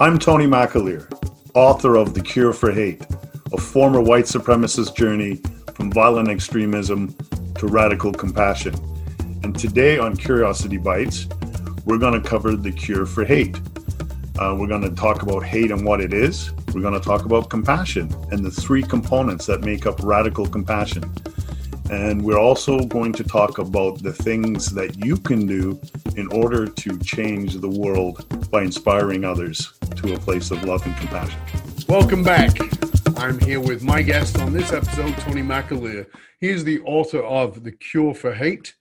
I'm Tony McAleer, author of The Cure for Hate, a former white supremacist journey from violent extremism to radical compassion. And today on Curiosity Bites, we're going to cover the cure for hate. Uh, we're going to talk about hate and what it is. We're going to talk about compassion and the three components that make up radical compassion. And we're also going to talk about the things that you can do in order to change the world by inspiring others to a place of love and compassion. Welcome back. I'm here with my guest on this episode, Tony McAleer. He is the author of The Cure for Hate.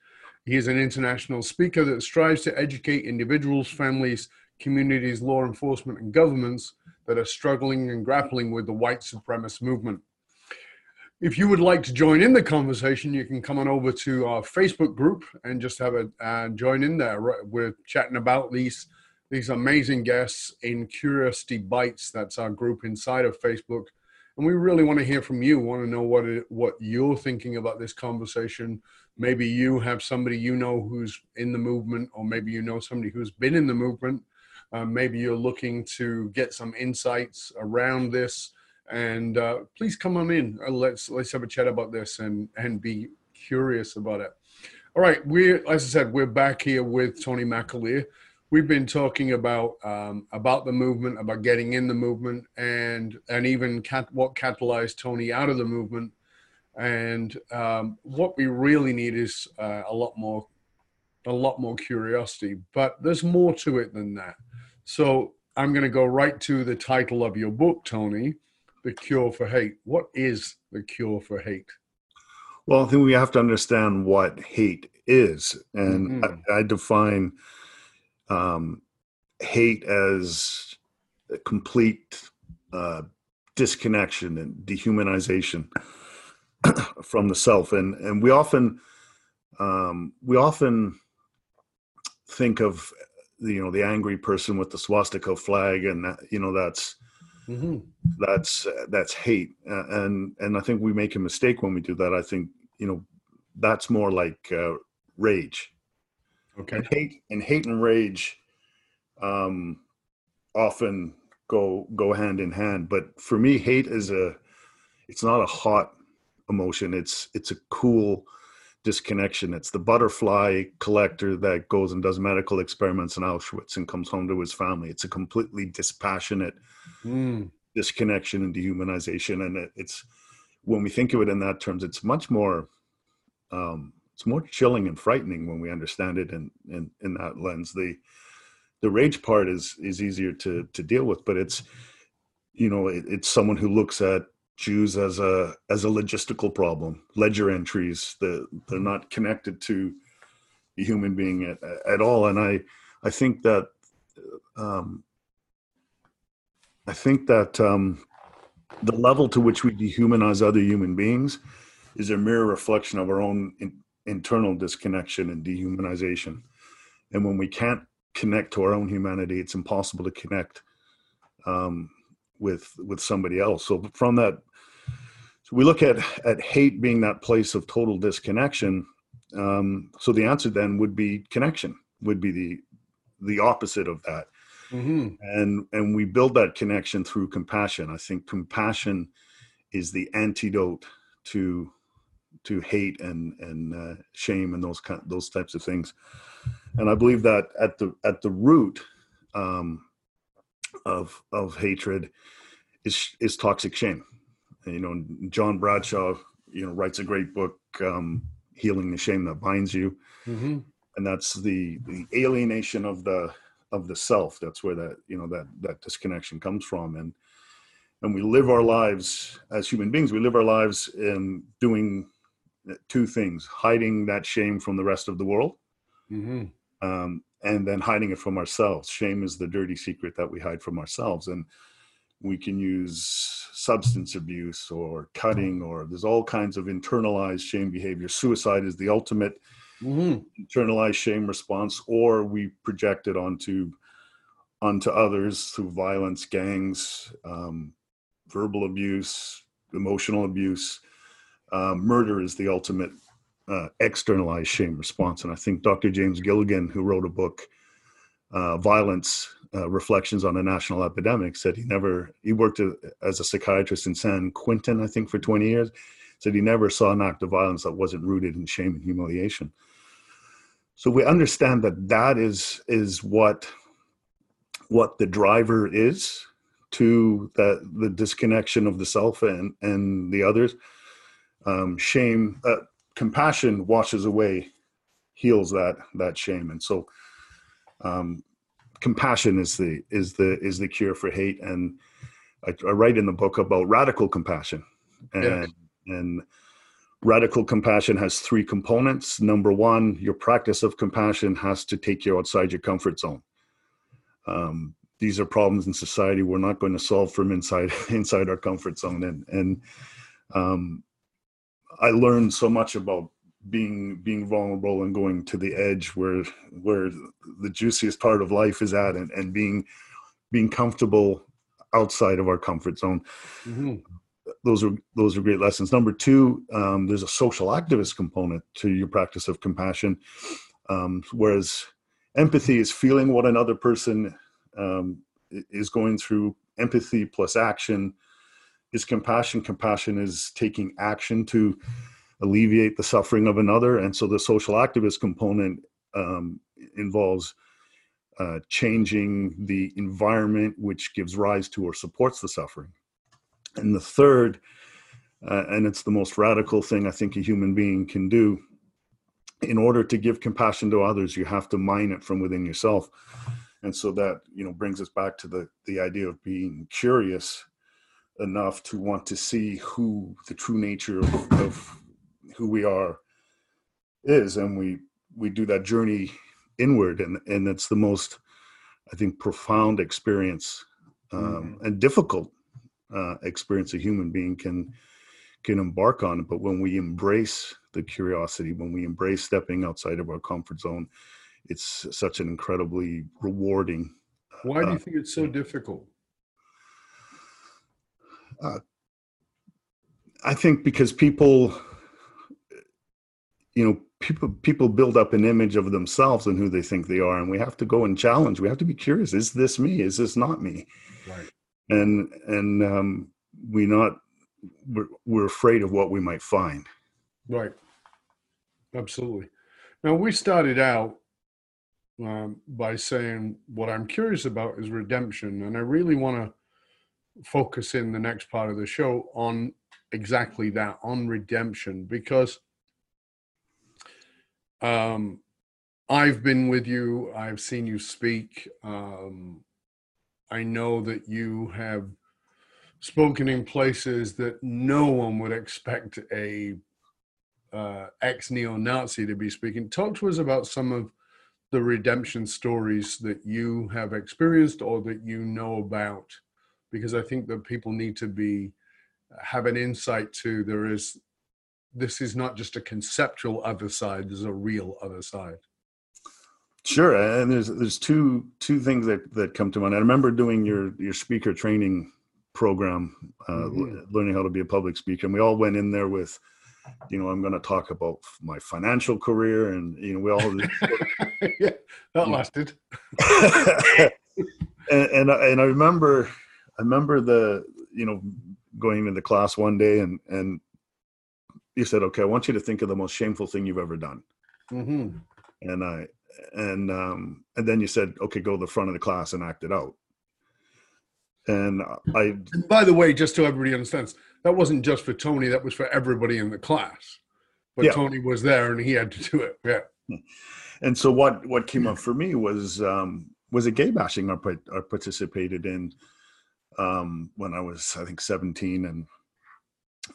He is an international speaker that strives to educate individuals, families, communities, law enforcement, and governments that are struggling and grappling with the white supremacist movement. If you would like to join in the conversation, you can come on over to our Facebook group and just have a uh, join in there. We're chatting about these these amazing guests in Curiosity Bites. That's our group inside of Facebook, and we really want to hear from you. Want to know what it, what you're thinking about this conversation. Maybe you have somebody you know who's in the movement, or maybe you know somebody who's been in the movement. Uh, maybe you're looking to get some insights around this and uh, please come on in. Uh, let's let's have a chat about this and and be curious about it. All right, we're as I said, we're back here with Tony McAleer. We've been talking about um, about the movement, about getting in the movement, and and even cat, what catalyzed Tony out of the movement. And um, what we really need is uh, a lot more, a lot more curiosity. But there's more to it than that. So I'm going to go right to the title of your book, Tony, the cure for hate. What is the cure for hate? Well, I think we have to understand what hate is, and mm-hmm. I, I, define um, hate as a complete uh, disconnection and dehumanization from the self, and and we often um, we often think of you know the angry person with the swastika flag, and that, you know that's Mm-hmm. That's that's hate, and and I think we make a mistake when we do that. I think you know that's more like uh, rage. Okay. And hate and hate and rage um, often go go hand in hand. But for me, hate is a it's not a hot emotion. It's it's a cool disconnection. It's the butterfly collector that goes and does medical experiments in Auschwitz and comes home to his family. It's a completely dispassionate mm. disconnection and dehumanization. And it, it's when we think of it in that terms, it's much more um, it's more chilling and frightening when we understand it in, in, in that lens. The the rage part is is easier to to deal with, but it's you know it, it's someone who looks at Jews as a as a logistical problem, ledger entries that they're not connected to the human being at, at all. And I I think that um, I think that um, the level to which we dehumanize other human beings is a mirror reflection of our own in, internal disconnection and dehumanization. And when we can't connect to our own humanity, it's impossible to connect um, with with somebody else. So from that, so we look at at hate being that place of total disconnection. Um, so the answer then would be connection. Would be the the opposite of that mm-hmm. and and we build that connection through compassion i think compassion is the antidote to to hate and and uh, shame and those kind those types of things and i believe that at the at the root um, of of hatred is is toxic shame you know john bradshaw you know writes a great book um, healing the shame that binds you. Mm-hmm. and that's the the alienation of the of the self. That's where that you know that that disconnection comes from. And and we live our lives as human beings. We live our lives in doing two things hiding that shame from the rest of the world mm-hmm. um, and then hiding it from ourselves. Shame is the dirty secret that we hide from ourselves. And we can use substance abuse or cutting or there's all kinds of internalized shame behavior suicide is the ultimate mm-hmm. internalized shame response, or we project it onto onto others through violence, gangs, um, verbal abuse, emotional abuse. Uh, murder is the ultimate uh, externalized shame response, and I think Dr. James Gilligan, who wrote a book, uh, "Violence," uh, reflections on a national epidemic said he never he worked as a psychiatrist in san quentin i think for 20 years said he never saw an act of violence that wasn't rooted in shame and humiliation. So we understand that that is is what what the driver is to that the disconnection of the self and and the others. Um, shame uh, compassion washes away heals that that shame. And so um, compassion is the is the is the cure for hate. And I, I write in the book about radical compassion. And yes. and radical compassion has three components. Number one your practice of compassion has to take you outside your comfort zone. Um, these are problems in society we're not going to solve from inside inside our comfort zone. And and um, i learned so much about being being vulnerable and going to the edge where where the juiciest part of life is at and, and being being comfortable outside of our comfort zone. Mm-hmm. those are those are great lessons. Number two um, there's a social activist component to your practice of compassion. Um, whereas empathy is feeling what another person um, is going through empathy plus action is compassion. Compassion is taking action to alleviate the suffering of another. And so the social activist component um, involves uh, changing the environment which gives rise to or supports the suffering. And the third uh, and it's the most radical thing i think a human being can do in order to give compassion to others you have to mine it from within yourself. And so that you know brings us back to the the idea of being curious enough to want to see who the true nature of, of who we are is and we we do that journey inward and and it's the most i think profound experience um, mm-hmm. and difficult uh, experience a human being can can embark on but when we embrace the curiosity when we embrace stepping outside of our comfort zone it's such an incredibly rewarding. Why do you uh, think it's so difficult? Uh, I think because people, you know, people people build up an image of themselves and who they think they are, and we have to go and challenge. We have to be curious: Is this me? Is this not me? Right. And and um, we not we're, we're afraid of what we might find. Right. Absolutely. Now we started out um, by saying what I'm curious about is redemption, and I really want to focus in the next part of the show on exactly that on redemption because um, I've been with you, I've seen you speak. Um, I know that you have spoken in places that no one would expect a uh, ex neo Nazi to be speaking. Talk to us about some of the redemption stories that you have experienced or that you know about because i think that people need to be have an insight to there is this is not just a conceptual other side there's a real other side sure and there's there's two two things that that come to mind i remember doing your your speaker training program uh, mm-hmm. learning how to be a public speaker and we all went in there with you know, I'm going to talk about my financial career, and you know, we all yeah, that lasted. and and I, and I remember, I remember the you know going into class one day, and and you said, okay, I want you to think of the most shameful thing you've ever done. Mm-hmm. And I and um and then you said, okay, go to the front of the class and act it out. And I. And by the way, just so everybody understands, that wasn't just for Tony, that was for everybody in the class. But yeah. Tony was there and he had to do it. Yeah. And so what what came up for me was um, was a gay bashing I, I participated in um, when I was I think 17 and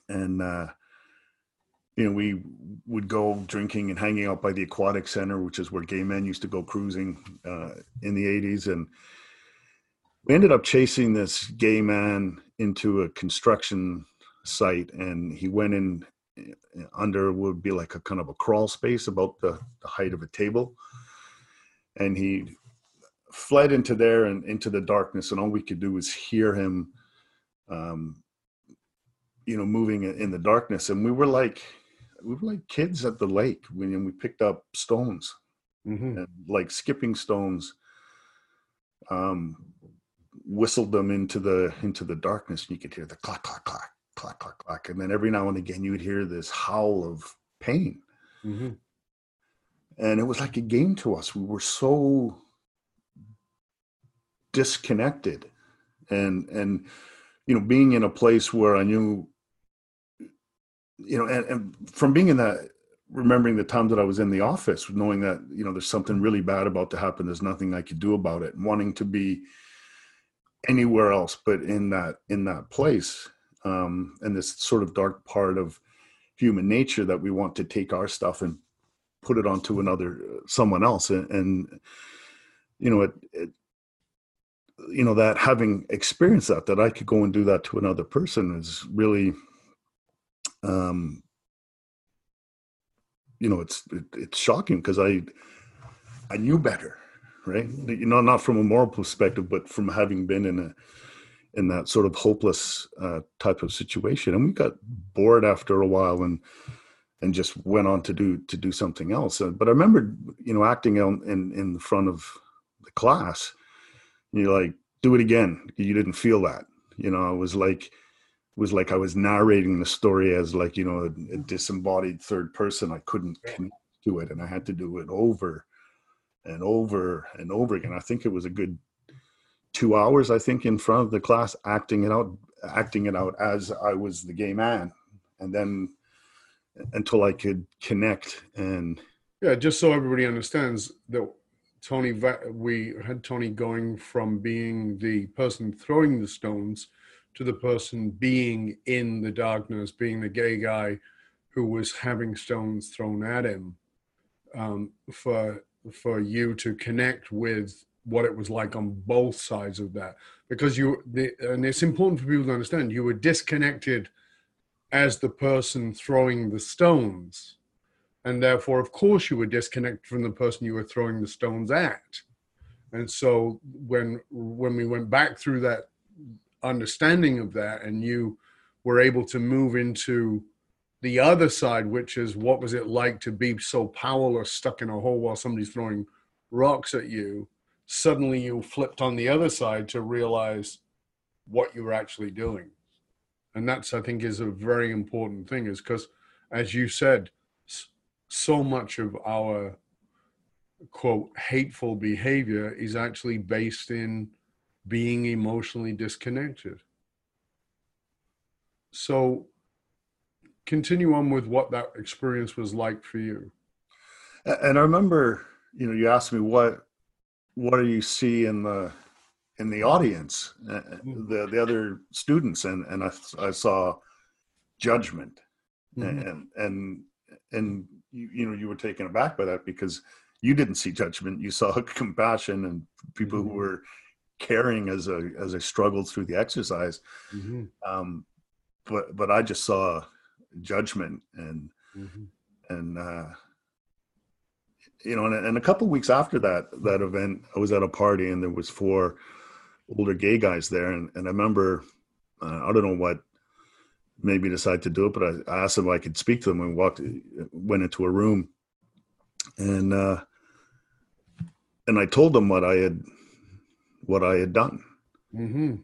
and uh, you know we would go drinking and hanging out by the aquatic center which is where gay men used to go cruising uh, in the 80s and we ended up chasing this gay man into a construction site and he went in eh, under would be like a kind of a crawl space about the, the height of a table. And he fled into there and into the darkness and all we could do was hear him um, you know moving in the darkness. And we were like we were like kids at the lake when we picked up stones mm-hmm. and like skipping stones um, whistled them into the into the darkness, and you could hear the clack clack clack clack clack clack, and then every now and again you would hear this howl of pain. Mm-hmm. And it was like a game to us. We were so disconnected, and and you know, being in a place where I knew, you know, and, and from being in that remembering the times that I was in the office, knowing that you know there's something really bad about to happen. There's nothing I could do about it. Wanting to be anywhere else but in that in that place, um, and this sort of dark part of human nature that we want to take our stuff and put it onto another someone else, and, and you know it, it you know that having experienced that that i could go and do that to another person is really um you know it's it, it's shocking because i i knew better right? You know not from a moral perspective but from having been in a in that sort of hopeless uh, type of situation. And we got bored after a while and and just went on to do to do something else. Uh, but i remember you know acting in in, in front of the class. You're like do it again. You didn't feel that. You know it was like was like I was narrating the story as like you know a, a disembodied third person. I couldn't connect to it, and I had to do it over and over and over again. I think it was a good two hours. I think in front of the class, acting it out, acting it out as I was the gay man, and then until I could connect and yeah, just so everybody understands that Tony, we had Tony going from being the person throwing the stones to the person being in the darkness, being the gay guy who was having stones thrown at him, um, for for you to connect with what it was like on both sides of that, because you the, and it's important for people to understand you were disconnected as the person throwing the stones, and therefore, of course, you were disconnected from the person you were throwing the stones at. And so when when we went back through that understanding of that and you were able to move into the other side, which is what was it like to be so powerless, stuck in a hole while somebody's throwing rocks at you? Suddenly you flipped on the other side to realize what you were actually doing. And that's, I think, is a very important thing, is because, as you said, so much of our quote hateful behavior is actually based in being emotionally disconnected. So, continue on with what that experience was like for you. And I remember, you know, you asked me what what do you see in the in the audience, uh, mm-hmm. the the other students, and and I, I saw judgment, mm-hmm. and and and you, you know you were taken aback by that because you didn't see judgment, you saw compassion and people mm-hmm. who were caring as a as I struggled through the exercise. Mm-hmm. Um, but but I just saw judgment and mm-hmm. and uh, you know, and, and a couple weeks after that that event, I was at a party and there was four older gay guys there, and, and I remember uh, I don't know what made me decide to do it, but I, I asked them if I could speak to them and walked went into a room and uh, and I told them what I had what I had done. Mm-hmm.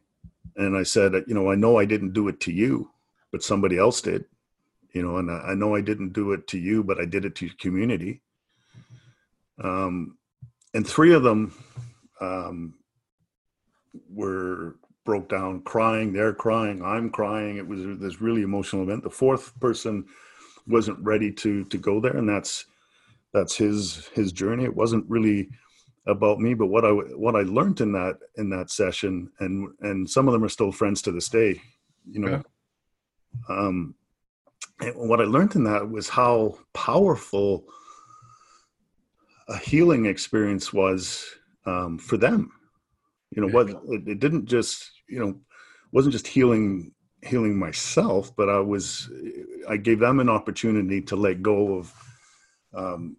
And I said, you know, I know I didn't do it to you, but somebody else did. You know, and I, I know I didn't do it to you, but I did it to your community. Um, and three of them um, were broke down crying. They're crying. I'm crying. It was this really emotional event. The fourth person wasn't ready to to go there, and that's that's his his journey. It wasn't really about me, but what I what I learned in that in that session, and and some of them are still friends to this day, you know. Yeah. Um, and what I learned in that was how powerful a healing experience was um, for them. You know, what it, it didn't just you know wasn't just healing healing myself, but I was I gave them an opportunity to let go of um,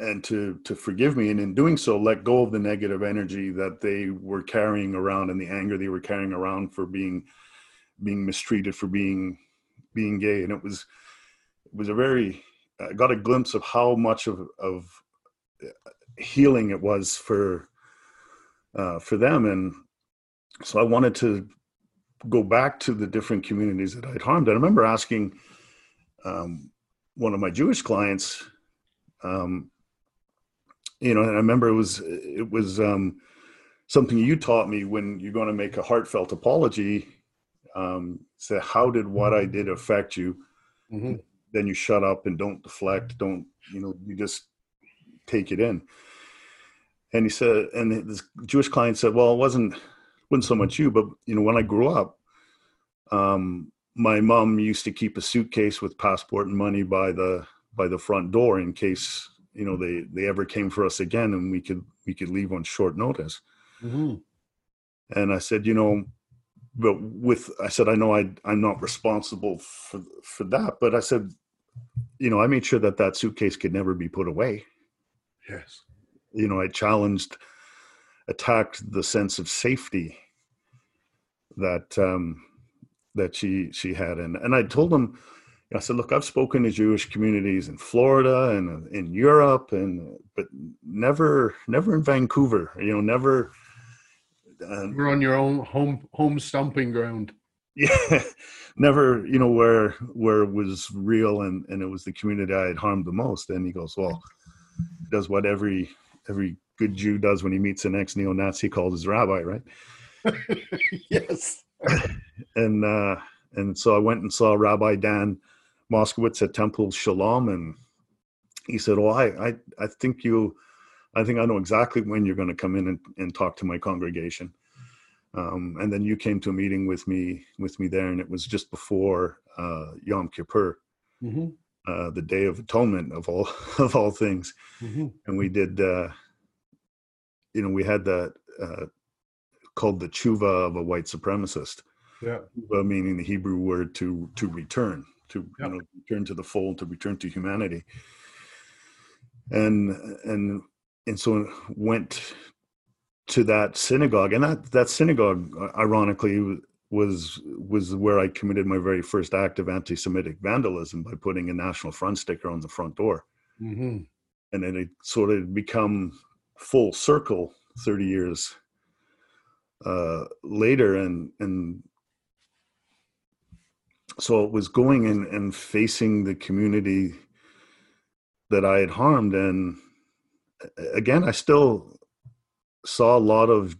and to to forgive me and in doing so let go of the negative energy that they were carrying around and the anger they were carrying around for being being mistreated for being being gay and it was it was a very I got a glimpse of how much of of healing it was for uh, for them. And so I wanted to go back to the different communities that I'd harmed. I remember asking um, one of my Jewish clients, um, you know, and I remember it was it was um, something you taught me when you're going to make a heartfelt apology. Um, say, how did what I did affect you? Mm-hmm. Then you shut up and don't deflect. Don't you know? You just take it in. And he said, and this Jewish client said, well, it wasn't wasn't so much you, but you know, when I grew up, um, my mom used to keep a suitcase with passport and money by the by the front door in case you know they they ever came for us again and we could we could leave on short notice. Mm-hmm. and i said you know but with i said i know I, i'm not responsible for for that but i said you know i made sure that that suitcase could never be put away. Yes. You know i challenged attacked the sense of safety that um that she she had. And and i told him I said, look, I've spoken to Jewish communities in Florida and in Europe, and but never, never in Vancouver. You know, never. Uh, You're on your own home home stomping ground. Yeah, never. You know where where it was real and and it was the community I had harmed the most. And he goes, well, does what every every good Jew does when he meets an ex neo-Nazi called his rabbi, right? yes. and uh, and so I went and saw Rabbi Dan Moskowitz at Temple Sholom, and he said, "Oh, I, I, I think you, I think I know exactly when you're going to come in and, and talk to my congregation." Um, and then you came to a meeting with me with me there, and it was just before uh, Yom Kippur, mm-hmm. uh, the Day of Atonement of all of all things, mm-hmm. and we did. Uh, you know, we had that uh, called the tshuva of a white supremacist. Yeah, meaning the Hebrew word to to return to yep. you know return to the fold to return to humanity and and and so went to that synagogue and that that synagogue ironically was was where i committed my very first act of anti-semitic vandalism by putting a national front sticker on the front door mm-hmm. and then it sort of become full circle 30 years uh, later and and so it was going and, and facing the community that I had harmed. And again, I still saw a lot of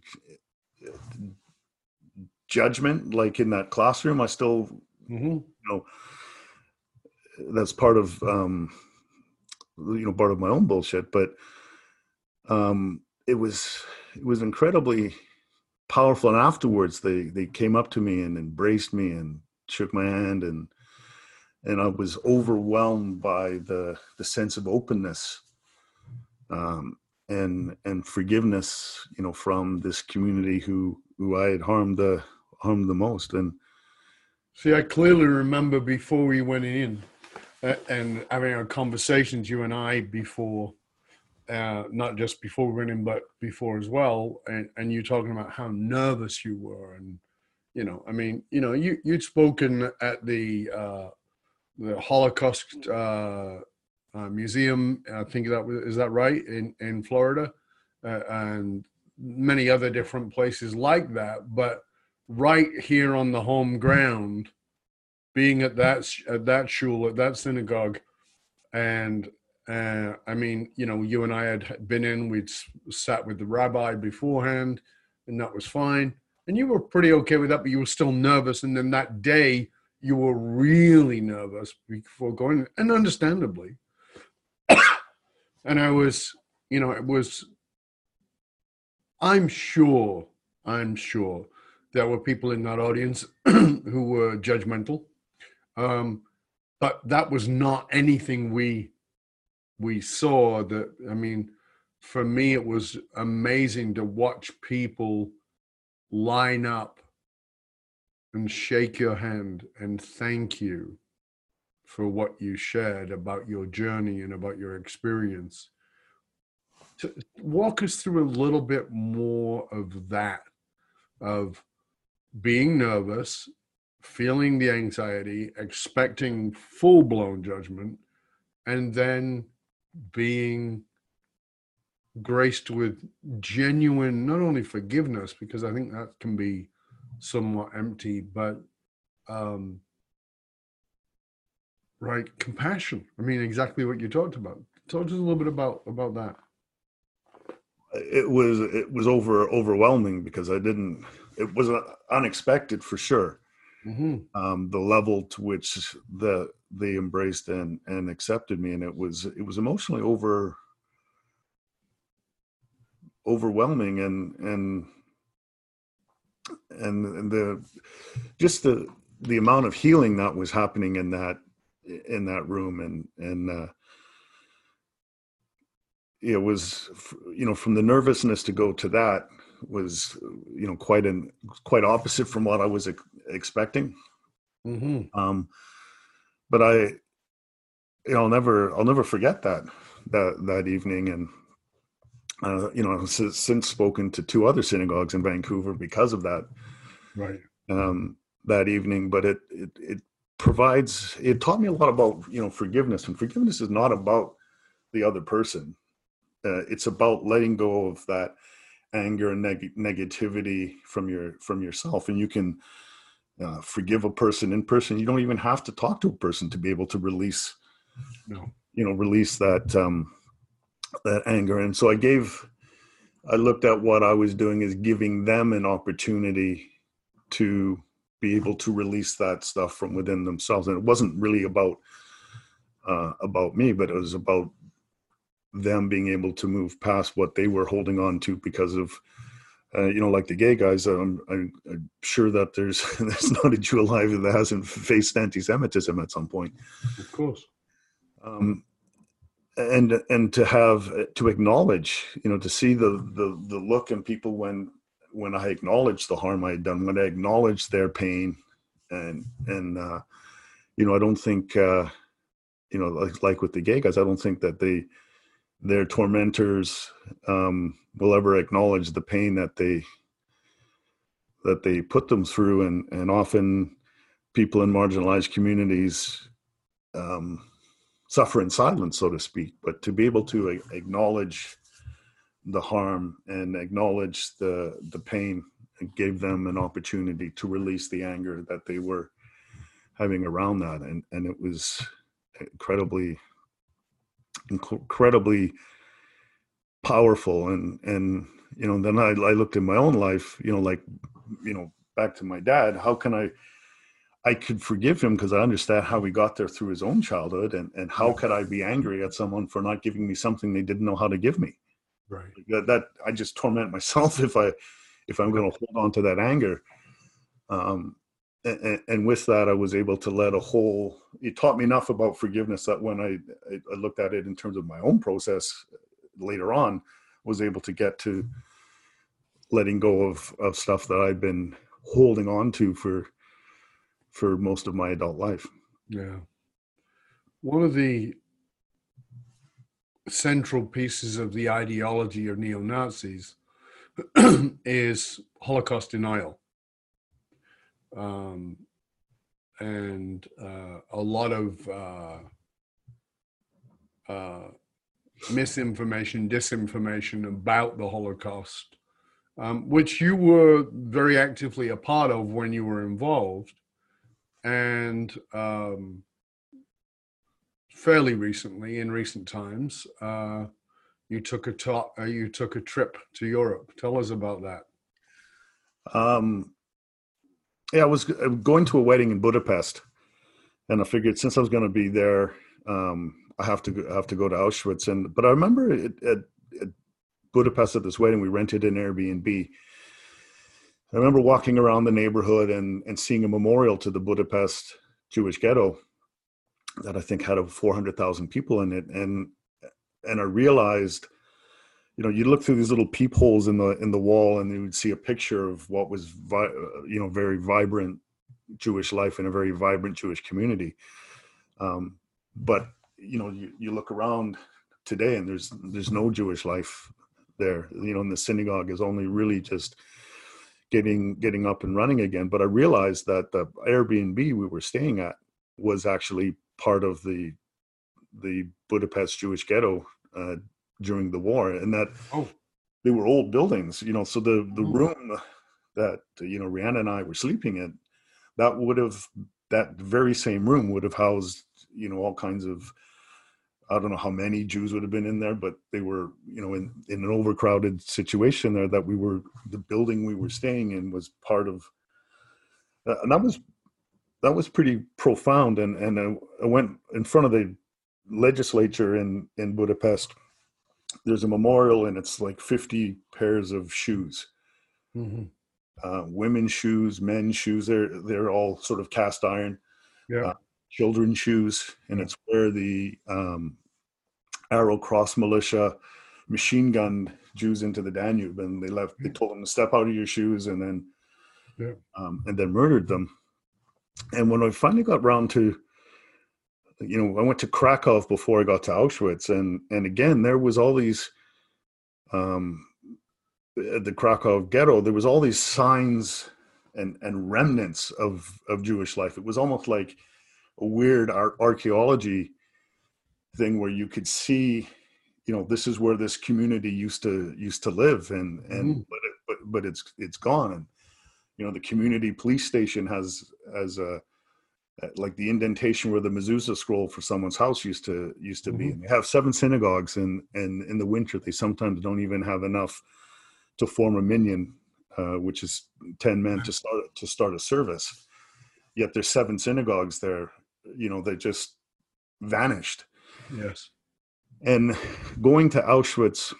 judgment, like in that classroom. I still, mm-hmm. you know, that's part of, um, you know, part of my own bullshit. But um, it was, it was incredibly powerful. And afterwards, they they came up to me and embraced me and shook my hand and and I was overwhelmed by the the sense of openness um, and and forgiveness, you know, from this community who who I had harmed the harmed the most. And see, I clearly remember before we went in uh, and having our conversations, you and I, before. Uh, not just before we went in, but before as well, and, and you talking about how nervous you were, and you know, I mean, you know, you you'd spoken at the uh, the Holocaust uh, uh, Museum. I think that was is that right in in Florida, uh, and many other different places like that. But right here on the home ground, being at that at that shul at that synagogue, and uh, I mean, you know, you and I had been in. We'd sat with the rabbi beforehand, and that was fine and you were pretty okay with that, but you were still nervous. And then that day, you were really nervous before going, and understandably. and I was, you know, it was. I'm sure, I'm sure there were people in that audience who were judgmental, um, but that was not anything we we saw. That I mean, for me, it was amazing to watch people line up and shake your hand and thank you for what you shared about your journey and about your experience. To walk us through a little bit more of that, of being nervous, feeling the anxiety, expecting full blown judgment, and then being graced with genuine, not only forgiveness, because I think that can be somewhat empty, but um, right compassion. I mean, exactly what you talked about. Talk to us a little bit about about that. It was it was over overwhelming because I didn't. It was unexpected for sure. Mm-hmm. Um, the level to which the they embraced and and accepted me, and it was it was emotionally over overwhelming and and and the just the the amount of healing that was happening in that in that room and and uh it was you know from the nervousness to go to that was you know quite an quite opposite from what i was expecting mm-hmm. um but i you know i'll never i'll never forget that that that evening and uh, you know, since spoken to two other synagogues in Vancouver because of that. Right. Um, that evening, but it, it it provides it taught me a lot about you know forgiveness, and forgiveness is not about the other person. Uh, it's about letting go of that anger and neg- negativity from your from yourself, and you can uh, forgive a person in person. You don't even have to talk to a person to be able to release, no. you know, release that um, that anger. And so I gave, I looked at what I was doing as giving them an opportunity to be able to release that stuff from within themselves. And it wasn't really about uh, about me, but it was about them being able to move past what they were holding on to because of, uh, you know, like the gay guys. I'm, I'm, I'm, sure that there's there's not a Jew alive that hasn't faced anti-Semitism at some point. Of course. Um, and and to have to acknowledge you know to see the the the look in people when when i acknowledge the harm i had done when i acknowledge their pain. And and uh you know i don't think uh you know like like with the gay guys i don't think that they their tormentors um will ever acknowledge the pain that they that they put them through. And and often people in marginalized communities um suffer in silence, so to speak, but to be able to acknowledge the harm and acknowledge the the pain and gave them an opportunity to release the anger that they were having around that. And and it was incredibly incredibly powerful. And and you know then I, I looked in my own life you know like you know back to my dad how can i I could forgive him because I understand how he got there through his own childhood, and and how could I be angry at someone for not giving me something they didn't know how to give me? Right. That, that I just torment myself if I if I'm going to hold on to that anger. Um, and, and, with that, I was able to let a whole. It taught me enough about forgiveness that when I, I looked at it in terms of my own process later on, was able to get to letting go of of stuff that I've been holding on to for for most of my adult life. Yeah. One of the central pieces of the ideology of neo Nazis is Holocaust denial. Um, and uh, a lot of uh, uh, misinformation, disinformation about the Holocaust, um, which you were very actively a part of when you were involved and um, fairly recently, in recent times, uh, you took a uh, you took a trip to Europe. Tell us about that. Um, yeah, I was going to a wedding in Budapest, and I figured since I was going to be there, um, I have to go, I have to go to Auschwitz. And but I remember it, at, at Budapest at this wedding, we rented an Airbnb I remember walking around the neighborhood and, and seeing a memorial to the Budapest Jewish ghetto that I think had over 400,000 people in it. And, and I realized, you know, you look through these little peepholes in the, in the wall and you would see a picture of what was, vi- you know, very vibrant Jewish life in a very vibrant Jewish community. Um, but, you know, you, you look around today and there's, there's no Jewish life there, you know, and the synagogue is only really just, getting getting up and running again. But I realized that the Airbnb we were staying at was actually part of the the Budapest Jewish ghetto uh, during the war, and that Oh. they were old buildings. You know, so the the room that you know Rihanna and I were sleeping in, that would have that very same room would have housed you know all kinds of I don't know how many Jews would have been in there, but they were you know in in an overcrowded situation there. That we were the building we were staying in was part of, uh, and that was that was pretty profound. And and I, I went in front of the legislature in in Budapest. There's a memorial, and it's like 50 pairs of shoes Mhm. uh, women's shoes, men's shoes. They're they're all sort of cast iron. Yeah. Uh, children's shoes, and it's where the um, Arrow Cross militia machine gunned Jews into the Danube, and they left. They told them to step out of your shoes, and then Yeah. um, and then murdered them. And when I finally got round to, you know, I went to Krakow before I got to Auschwitz, and and again there was all these. Um, at the Krakow ghetto, there was all these signs and and remnants of of Jewish life. It was almost like weird ar- archaeology thing where you could see, you know, this is where this community used to used to live, and and Mhm. but it, but but it's it's gone, and you know the community police station has has a like the indentation where the mezuzah scroll for someone's house used to used to be. Mhm. and they have seven synagogues and and in the winter. They sometimes don't even have enough to form a minyan uh, which is 10 men to start to start a service. Yet there's seven synagogues there you know they just vanished Yes. and going to auschwitz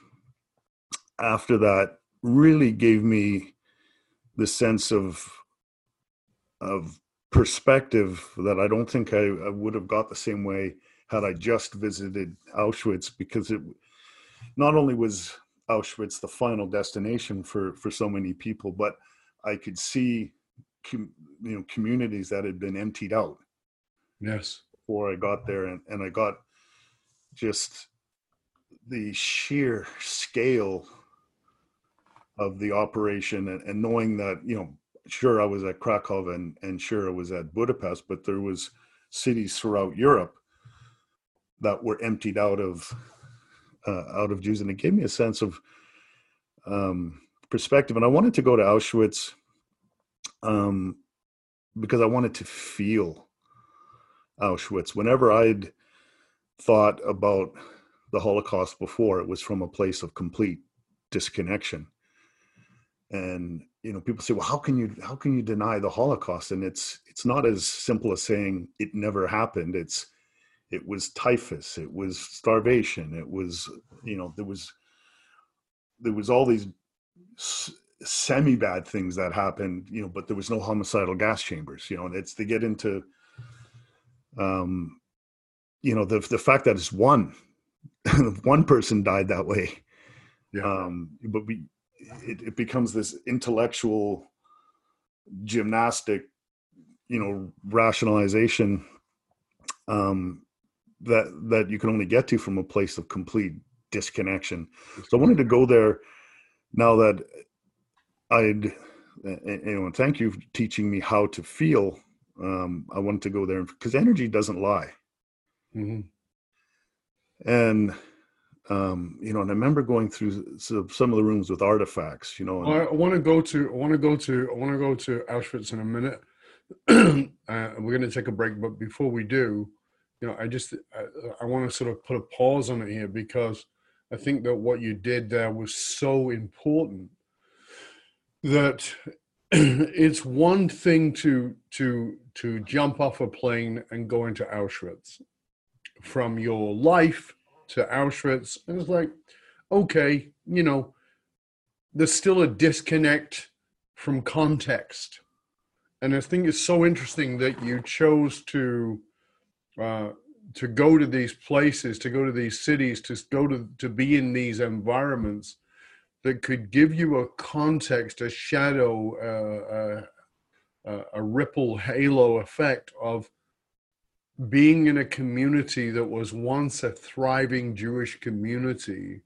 after that really gave me the sense of of perspective that I don't think I, I would have got the same way had I just visited Auschwitz because it not only was Auschwitz the final destination for for so many people, but I could see com, you know communities that had been emptied out Yes. before I got there, and, and I got just the sheer scale of the operation and, and knowing that you know sure i was at krakow and, and sure i was at budapest but there was cities throughout europe that were emptied out of uh, out of jews and it gave me a sense of um, perspective and i wanted to go to auschwitz um, because i wanted to feel auschwitz. Whenever i'd thought about the holocaust before it was from a place of complete disconnection. And you know people say well how can you how can you deny the holocaust? And it's it's not as simple as saying it never happened. It's it was typhus it was starvation it was you know there was there was all these semi bad things that happened you know but there was no homicidal gas chambers you know and it's they get into um you know the the fact that it's one one person died that way Yeah. um but we it, it becomes this intellectual gymnastic you know rationalization um that that you can only get to from a place of complete disconnection so i wanted to go there now that i'd and, you know thank you for teaching me how to feel um i wanted to go there because energy doesn't lie Mhm. and um you know and i remember going through some of the rooms with artifacts you know I want to go to. I want to go to. I want to go to Auschwitz in a minute. uh, we're going to take a break, but before we do, you know, I just I, I want to sort of put a pause on it here because I think that what you did there was so important that it's one thing to to to jump off a plane and go into Auschwitz from your life to Auschwitz, and it's like, okay, you know, there's still a disconnect from context. And I think it's so interesting that you chose to uh, to go to these places, to go to these cities, to go to to be in these environments that could give you a context, a shadow, uh, uh, a ripple halo effect of being in a community that was once a thriving Jewish community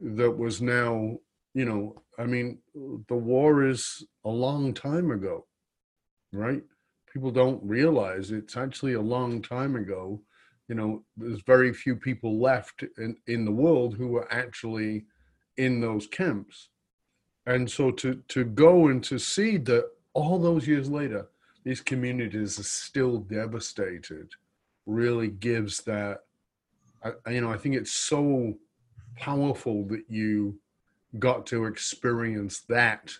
that was now, you know, I mean, the war is a long time ago, right? People don't realize it's actually a long time ago you know, there's very few people left in, in the world who are actually in those camps. And so to to go and to see that all those years later, these communities are still devastated, really gives that. I, you know, I think it's so powerful that you got to experience that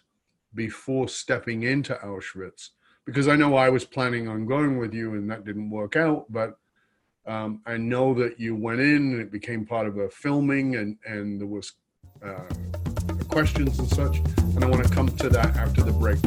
before stepping into Auschwitz. Because I know I was planning on going with you and that didn't work out, but um, I know that you went in and it became part of a filming and, and there was uh, questions and such. And I want to come to that after the break.